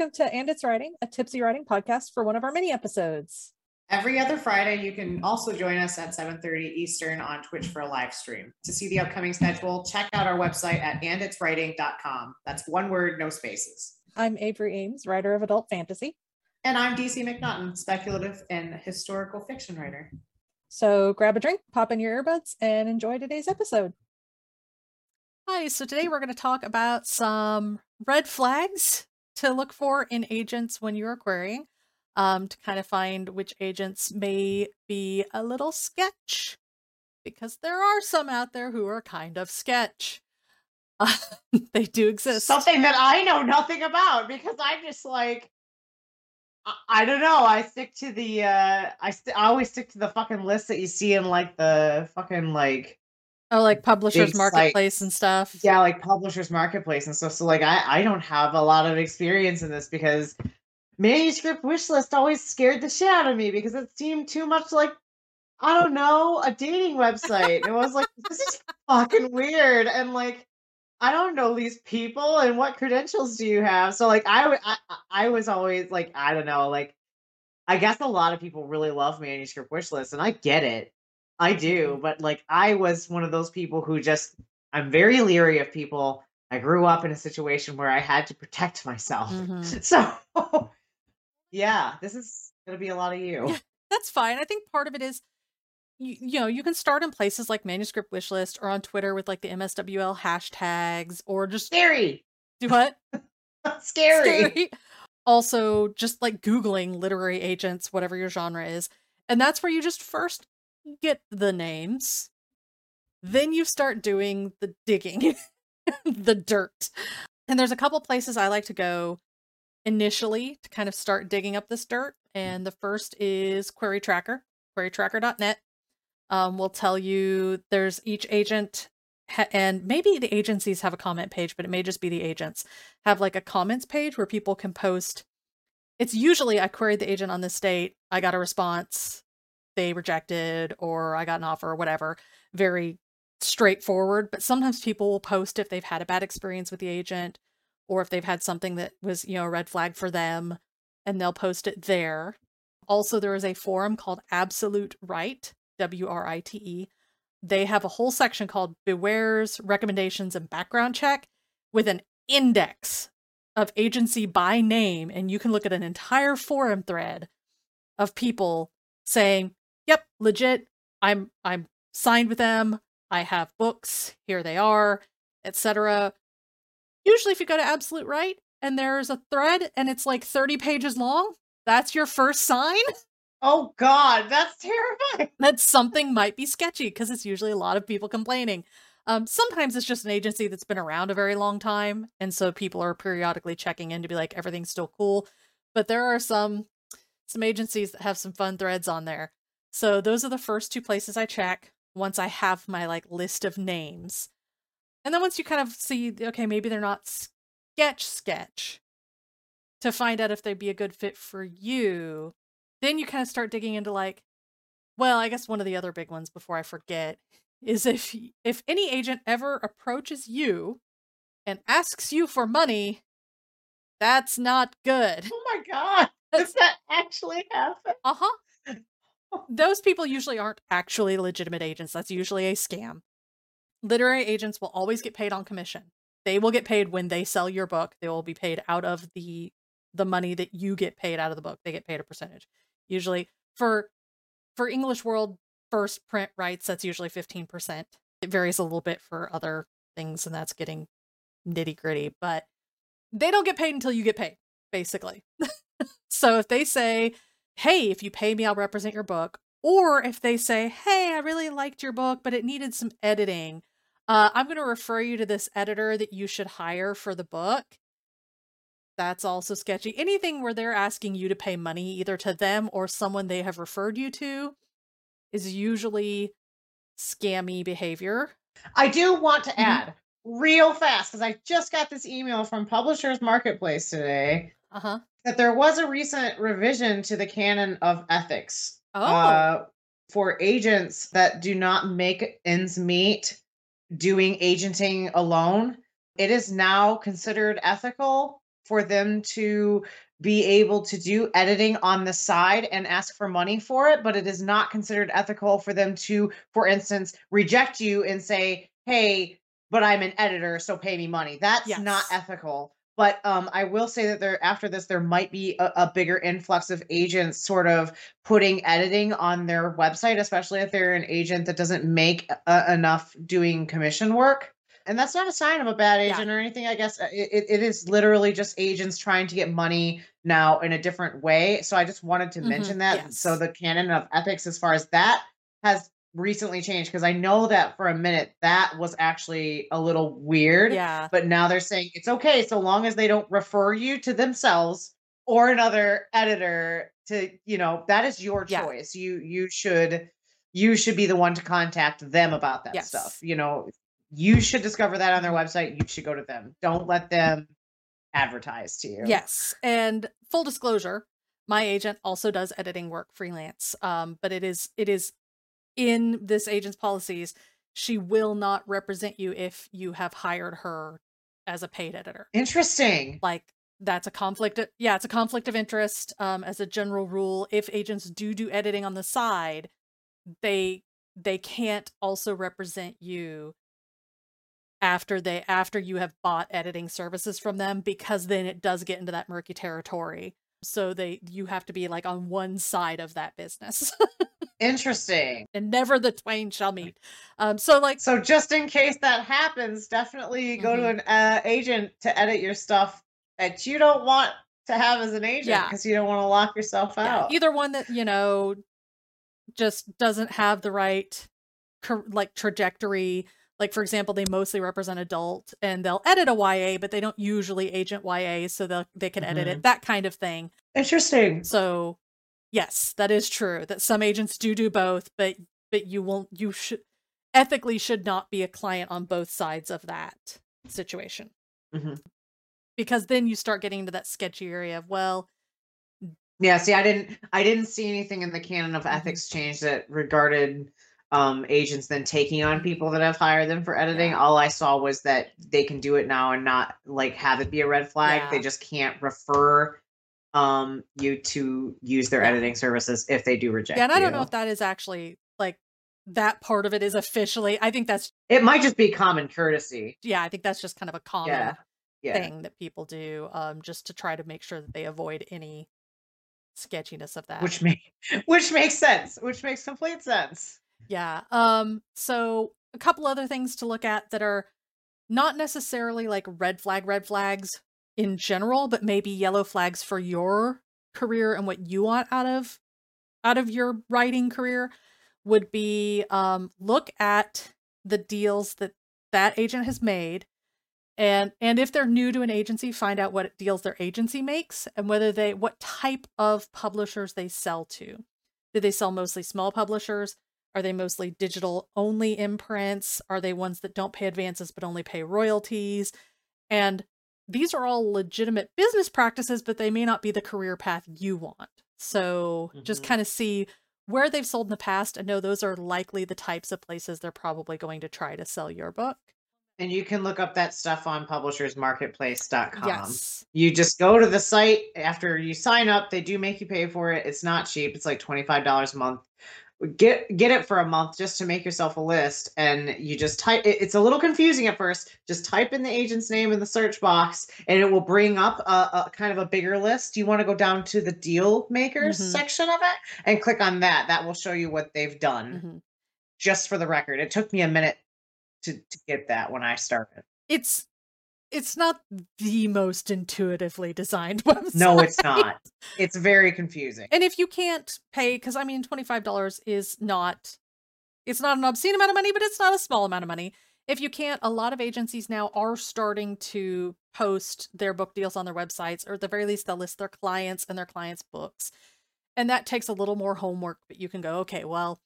welcome to And It's Writing, a tipsy writing podcast for one of our mini episodes. Every other Friday, you can also join us at 7:30 Eastern on Twitch for a live stream. To see the upcoming schedule, check out our website at anditswriting.com. That's one word, no spaces. I'm Avery Ames, writer of adult fantasy. And I'm DC McNaughton, speculative and historical fiction writer. So grab a drink, pop in your earbuds, and enjoy today's episode. Hi, so today we're going to talk about some red flags to look for in agents when you're querying um, to kind of find which agents may be a little sketch because there are some out there who are kind of sketch. They do exist. Something that I know nothing about because I'm just like, I, I don't know. I stick to the, uh, I, st- I always stick to the fucking list that you see in like the fucking like, Oh, like publishers marketplace and stuff. yeah, like publishers marketplace and stuff. So like, I, I don't have a lot of experience in this because manuscript wish list always scared the shit out of me because it seemed too much like I don't know a dating website. And it was like this is fucking weird and like I don't know these people and what credentials do you have? So like I, I, I was always like I don't know like I guess a lot of people really love manuscript wish lists and I get it. I do, but like I was one of those people who just I'm very leery of people. I grew up in a situation where I had to protect myself. Mhm. So yeah, this is gonna be a lot of you. That's fine. I think part of it is you, you know, you can start in places like Manuscript Wishlist or on Twitter with like the MSWL hashtags or just Scary. do what? Scary. Scary. Also, just like Googling literary agents, whatever your genre is. And that's where you just first get the names. Then you start doing the digging, the dirt. And there's a couple places I like to go initially to kind of start digging up this dirt. And the first is Query Tracker, querytracker.net. Um, will tell you there's each agent, ha- and maybe the agencies have a comment page, but it may just be the agents have like a comments page where people can post. It's usually I queried the agent on this date, I got a response, they rejected, or I got an offer, or whatever. Very straightforward. But sometimes people will post if they've had a bad experience with the agent, or if they've had something that was, you know, a red flag for them, and they'll post it there. Also, there is a forum called Absolute Write, W R I T E. They have a whole section called Beware's Recommendations and Background Check with an index of agency by name. And you can look at an entire forum thread of people saying, Yep, legit, I'm I'm signed with them, I have books, here they are, etc. Usually if you go to Absolute Write and there's a thread and it's like 30 pages long, that's your first sign Oh God, that's terrifying. that something might be sketchy because it's usually a lot of people complaining. Um, sometimes it's just an agency that's been around a very long time, and so people are periodically checking in to be like everything's still cool. But there are some some agencies that have some fun threads on there. So those are the first two places I check once I have my like list of names. And then once you kind of see, okay, maybe they're not sketch sketch to find out if they'd be a good fit for you, then you kind of start digging into like, well, I guess one of the other big ones before I forget is if if any agent ever approaches you and asks you for money, that's not good. Oh my God, does that actually happen? Uh-huh. Those people usually aren't actually legitimate agents. That's usually a scam. Literary agents will always get paid on commission. They will get paid when they sell your book. They will be paid out of the the money that you get paid out of the book. They get paid a percentage. Usually for for English World first print rights, that's usually 15%. It varies a little bit for other things, and that's getting nitty gritty, but they don't get paid until you get paid, basically. so if they say, hey, if you pay me, I'll represent your book, or if they say, hey, I really liked your book, but it needed some editing, uh, I'm going to refer you to this editor that you should hire for the book. That's also sketchy. Anything where they're asking you to pay money either to them or someone they have referred you to is usually scammy behavior. I do want to Mhm. add real fast because I just got this email from Publishers Marketplace today Uh huh. That there was a recent revision to the canon of ethics Oh. uh, for agents that do not make ends meet doing agenting alone. It is now considered ethical for them to be able to do editing on the side and ask for money for it, but it is not considered ethical for them to, for instance, reject you and say, hey, but I'm an editor, so pay me money. That's not ethical. But um, I will say that there after this, there might be a, a bigger influx of agents sort of putting editing on their website, especially if they're an agent that doesn't make uh, enough doing commission work. And that's not a sign of a bad Yeah. agent or anything. I guess it, it, is literally just agents trying to get money now in a different way. So I just wanted to Mhm, mention that. So the canon of ethics, as far as that, has recently changed because I know that for a minute that was actually a little weird. Yeah. But now they're saying it's okay so long as they don't refer you to themselves or another editor to, you know, that is your Yeah. choice. You you should you should be the one to contact them about that stuff. You know, you should discover that on their Mhm. website. You should go to them. Don't let them advertise to you. Yes. And full disclosure, my agent also does editing work freelance. Um, but it is it is in this agent's policies, she will not represent you if you have hired her as a paid editor. Interesting. Like that's a conflict of, yeah, it's a conflict of interest um as a general rule. If agents do do editing on the side, they they can't also represent you after they after you have bought editing services from them because then it does get into that murky territory so they you have to be like on one side of that business Interesting. and never the twain shall meet um so like So just in case that happens, definitely go to Mhm. an uh, agent to edit your stuff that you don't want to have as an agent Yeah. because you don't want to lock yourself yeah, out. either one that you know just doesn't have the right like trajectory like for example they mostly represent adult and they'll edit a YA but they don't usually agent YA so they they can edit Mhm. it that kind of thing Interesting. So, yes, that is true that some agents do do both, but but you won't you should ethically should not be a client on both sides of that situation. Mhm. Because then you start getting into that sketchy area of well, Yeah. See, I didn't. I didn't see anything in the canon of Mhm. ethics change that regarded um, agents then taking on people that have hired them for editing. Yeah. All I saw was that they can do it now and not like have it be a red flag. They just can't refer um you to use their Yeah. editing services if they do reject yeah, and I don't know if that is actually like that part of it is officially. I think that's It might just be common courtesy. yeah, I think that's just kind of a common Yeah. Yeah. thing that people do um just to try to make sure that they avoid any sketchiness of that. Which make which makes sense. Which makes complete sense. Yeah. Um so a couple other things to look at that are not necessarily like red flag red flags in general, but maybe yellow flags for your career and what you want out of out of your writing career would be um look at the deals that that agent has made and and if they're new to an agency find out what deals their agency makes and whether they what type of publishers they sell to do they sell mostly small publishers are they mostly digital only imprints are they ones that don't pay advances but only pay royalties and these are all legitimate business practices but they may not be the career path you want so just Mhm. kind of see where they've sold in the past and know those are likely the types of places they're probably going to try to sell your book And you can look up that stuff on publishersmarketplace.com. yes You just go to the site after you sign up. They do make you pay for it. It's not cheap. It's like $25 a month. Get get it for a month just to make yourself a list and you just type it- it's a little confusing at first. Just type in the agent's name in the search box and it will bring up a, a kind of a bigger list. You want to go down to the deal makers Mhm. section of it and click on that. That will show you what they've done. Mhm. Just for the record, it took me a minute to, to get that when I started. it's it's not the most intuitively designed website No, it's not. It's very confusing. And if you can't pay, because I mean, $25 is not, it's not an obscene amount of money, but it's not a small amount of money. If you can't, a lot of agencies now are starting to post their book deals on their websites, or at the very least, they'll list their clients and their clients' books. And that takes a little more homework, but you can go, okay, well,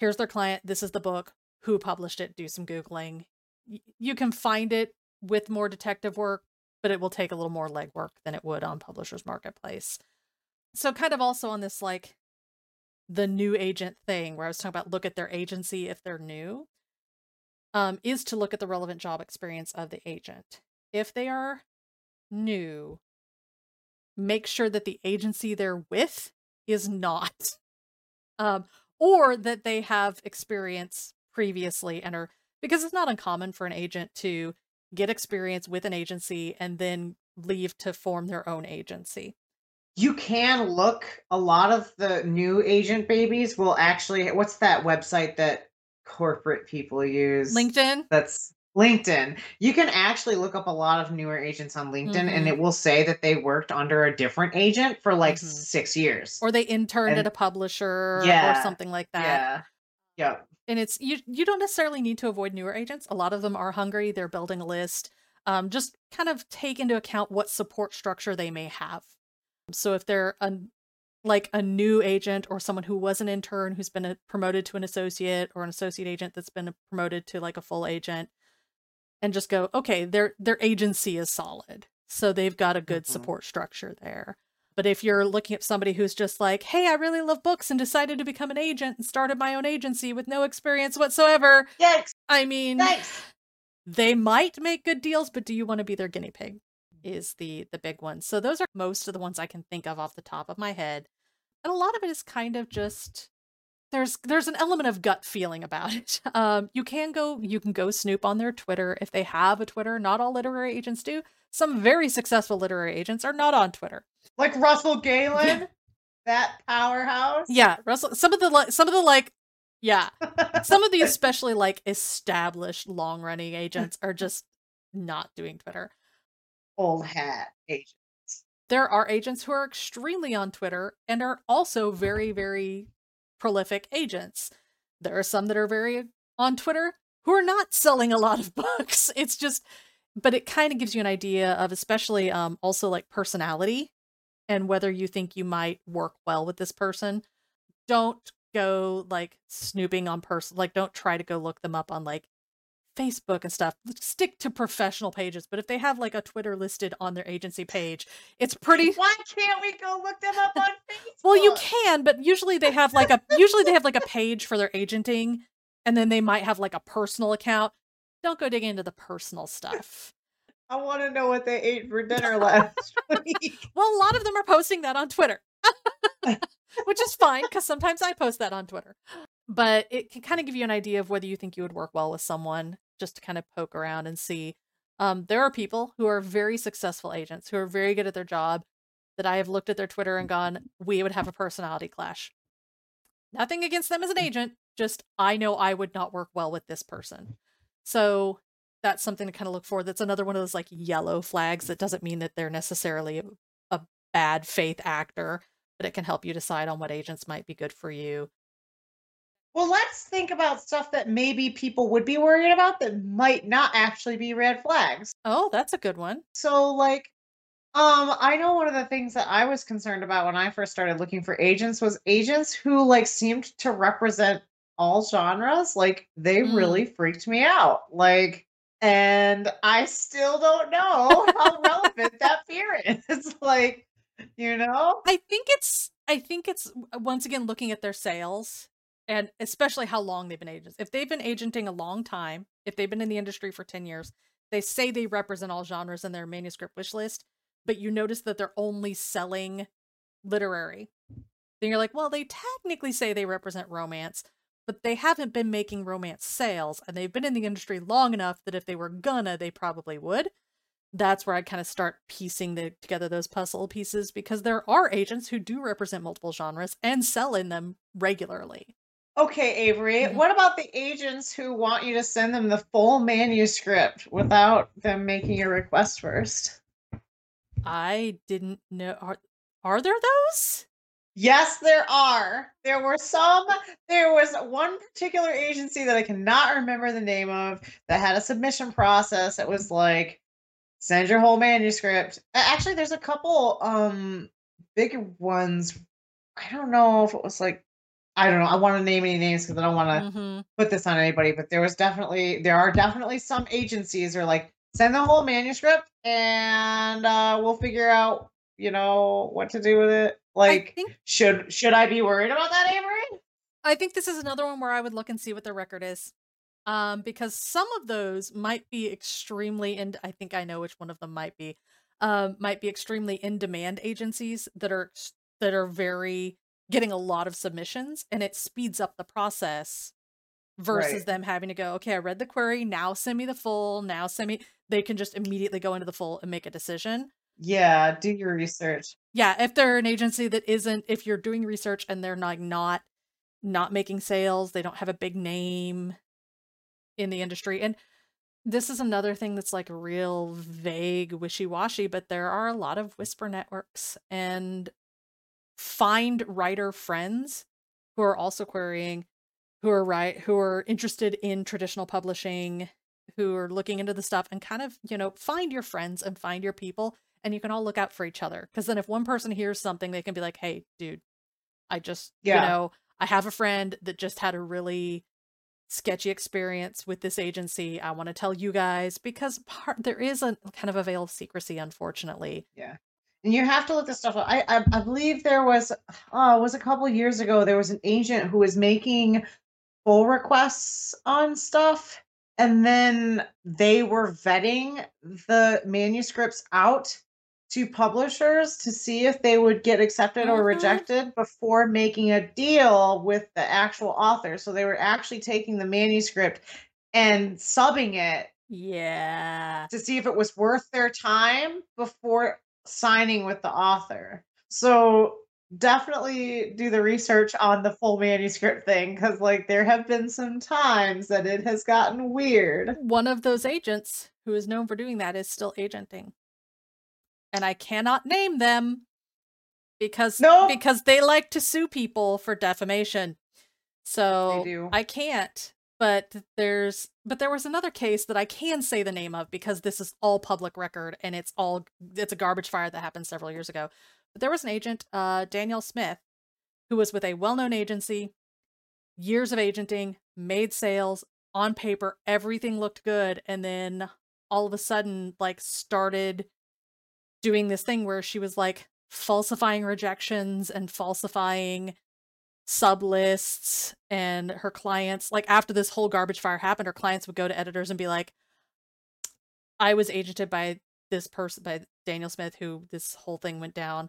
here's their client. This is the book. Who published it? Do some Googling. Y- You can find it with more detective work, but it will take a little more legwork than it would on Publishers Marketplace so kind of also on this like the new agent thing where I was talking about look at their agency if they're new um is to look at the relevant job experience of the agent. If they are new, make sure that the agency they're with is not. Um, or that they have experience previously and are because it's not uncommon for an agent to get experience with an agency and then leave to form their own agency. You can look a lot of the new agent babies will actually what's that website that corporate people use? LinkedIn? That's LinkedIn. You can actually look up a lot of newer agents on LinkedIn and Mhm. it will say that they worked under a different agent for like Mhm. 6 years. Or they interned at a publisher or something like that. yeah. Yep. And it's you you don't necessarily need to avoid newer agents a lot of them are hungry they're building a list um, just kind of take into account what support structure they may have. So if they're a like a new agent or someone who was an intern who's been a, promoted to an associate or an associate agent that's been promoted to like a full agent and just go okay their their agency is solid. So they've got a good Mhm. support structure there but if you're looking at somebody who's just like, hey, I really love books and decided to become an agent and started my own agency with no experience whatsoever, Yikes. I mean, Yikes. they might make good deals, but do you want to be their guinea pig? Is the the big one. So those are most of the ones I can think of off the top of my head. And a lot of it is kind of just there's there's an element of gut feeling about it. Um, you can go you can go snoop on their Twitter if they have a Twitter. Not all literary agents do. Some very successful literary agents are not on Twitter. Like Russell Galen, that powerhouse. Yeah, Russell. Some of the like, some of the like, yeah, some of the especially like established long running agents are just not doing Twitter. old hat agents. There are agents who are extremely on Twitter and are also very very prolific agents. There are some that are very on Twitter who are not selling a lot of books. It's just, but it kind of gives you an idea of especially um also like personality and whether you think you might work well with this person. Don't go like snooping on person like don't try to go look them up on like Facebook and stuff. Stick to professional pages, but if they have like a Twitter listed on their agency page, it's pretty Why can't we go look them up on Facebook? well, you can, but usually they have like a usually they have like a page for their agenting, and then they might have like a personal account. Don't go digging into the personal stuff. I want to know what they ate for dinner last week. Well, a lot of them are posting that on Twitter, which is fine because sometimes I post that on Twitter. But it can kind of give you an idea of whether you think you would work well with someone, just to kind of poke around and see. Um, there are people who are very successful agents who are very good at their job that I have looked at their Twitter and gone, we would have a personality clash. Nothing against them as an agent, just I know I would not work well with this person. So that's something to kind of look for. That's another one of those like yellow flags that doesn't mean that they're necessarily a, bad faith actor, but it can help you decide on what agents might be good for you. Well, let's think about stuff that maybe people would be worried about that might not actually be red flags. Oh, that's a good one. So, like, um, I know one of the things that I was concerned about when I first started looking for agents was agents who like seemed to represent all genres. Like, they Mm. really freaked me out. Like, and I still don't know how relevant that fear is. Like, you know? I think it's I think it's uh, once again looking at their sales and especially how long they've been agents. If they've been agenting a long time, if they've been in the industry for 10 years, they say they represent all genres in their manuscript wish list, but you notice that they're only selling literary. Then you're like, well, they technically say they represent romance, but they haven't been making romance sales and they've been in the industry long enough that if they were gonna, they probably would that's where I kind of start piecing the, together those puzzle pieces because there are agents who do represent multiple genres and sell in them regularly. Okay, Avery, Mhm. what about the agents who want you to send them the full manuscript without them making a request first? I didn't know are are there those? Yes, there are. There were some. There was one particular agency that I cannot remember the name of that had a submission process. It was like, send your whole manuscript. Actually, there's a couple um big ones. I don't know if it was like, I don't know. I want to name any names because I don't want to Mhm. put this on anybody, but there was definitely there are definitely some agencies are like send the whole manuscript and uh we'll figure out you know what to do with it. Like think should should I be worried about that, Avery? I think this is another one where I would look and see what their record is. Um, because some of those might be extremely, and I think I know which one of them might be. um, might be extremely in demand agencies that are that are very getting a lot of submissions and it speeds up the process versus Right. them having to go okay i read the query now send me the full now send me they can just immediately go into the full and make a decision Yeah, do your research. yeah if they're an agency that isn't if you're doing research and they're not not not making sales they don't have a big name in the industry and this is another thing that's like real vague wishy-washy but there are a lot of whisper networks and find writer friends who are also querying who are right who are interested in traditional publishing who are looking into the stuff and kind of you know find your friends and find your people and you can all look out for each other because then if one person hears something they can be like hey dude i just Yeah. you know i have a friend that just had a really sketchy experience with this agency i want to tell you guys because part there is a kind of a veil of secrecy unfortunately Yeah. And you have to look this stuff up. I, I I believe there was oh, it was a couple years ago there was an agent who was making full requests on stuff and then they were vetting the manuscripts out to publishers to see if they would get accepted or Mhm. rejected before making a deal with the actual author. So they were actually taking the manuscript and subbing it yeah to see if it was worth their time before signing with the author. So definitely do the research on the full manuscript thing because like there have been some times that it has gotten weird. one of those agents who is known for doing that is still agenting and i cannot name them because No. because they like to sue people for defamation. So i can't but there's but there was another case that i can say the name of because this is all public record and it's all it's a garbage fire that happened several years ago. But there was an agent uh danielle smith who was with a well-known agency years of agenting made sales on paper everything looked good and then all of a sudden like started doing this thing where she was like falsifying rejections and falsifying sub lists and her clients like after this whole garbage fire happened her clients would go to editors and be like i was agented by this person by danielle smith who this whole thing went down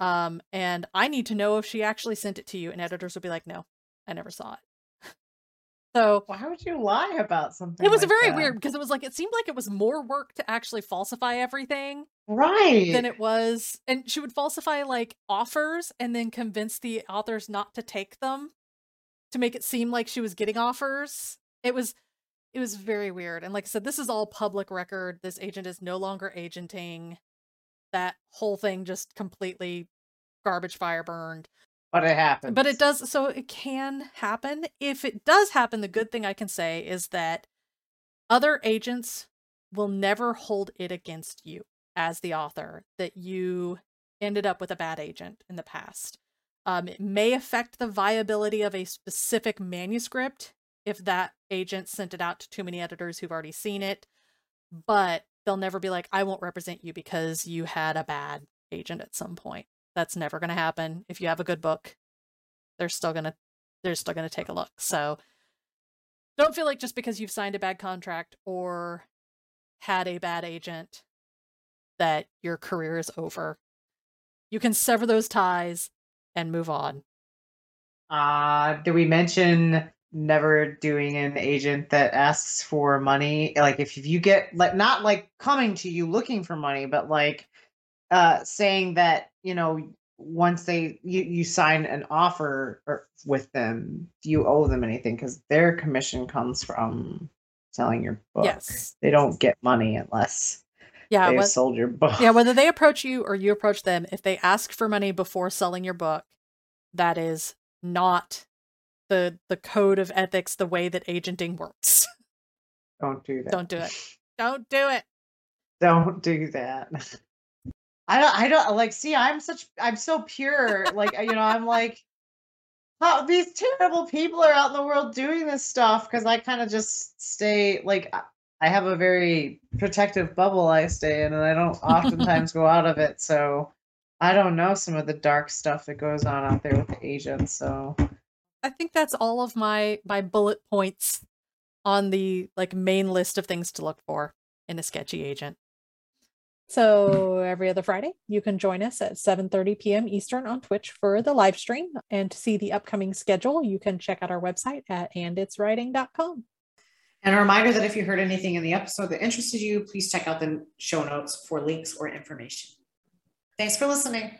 um and i need to know if she actually sent it to you and editors would be like no i never saw it so Why would you lie about something? it was like very that? weird because it was like it seemed like it was more work to actually falsify everything Right. than it was and she would falsify like offers and then convince the authors not to take them to make it seem like she was getting offers. It was it was very weird and like i said this is all public record. This agent is no longer agenting. That whole thing just completely garbage fire burned. But it happened. but it does so it can happen. If it does happen the good thing i can say is that other agents will never hold it against you as the author that you ended up with a bad agent in the past. Um, it may affect the viability of a specific manuscript if that agent sent it out to too many editors who've already seen it but they'll never be like i won't represent you because you had a bad agent at some point. That's never going to happen. If you have a good book they're still going to they're still going to take a look. So don't feel like just because you've signed a bad contract or had a bad agent that your career is over you can sever those ties and move on Uh, did we mention never doing an agent that asks for money? Like if you get like not like coming to you looking for money, but like uh saying that, you know, once they you, you sign an offer or with them, you owe them anything because their commission comes from selling your book. yes They don't get money unless yeah they've what- sold your book. yeah whether they approach you or you approach them if they ask for money before selling your book that is not the the code of ethics the way that agenting works don't do that. Don't do it. don't do it don't do that i don't i don't like see i'm such i'm so pure like you know i'm like oh, these terrible people are out in the world doing this stuff because i kind of just stay like i have a very protective bubble i stay in and i don't oftentimes go out of it so i don't know some of the dark stuff that goes on out there with the agents so I think that's all of my my bullet points on the like main list of things to look for in a sketchy agent. So every other Friday, you can join us at 7:30 p.m. Eastern on Twitch for the live stream. And to see the upcoming schedule, you can check out our website at anditswriting.com. And a reminder that if you heard anything in the episode that interested you, please check out the show notes for links or information. Thanks for listening.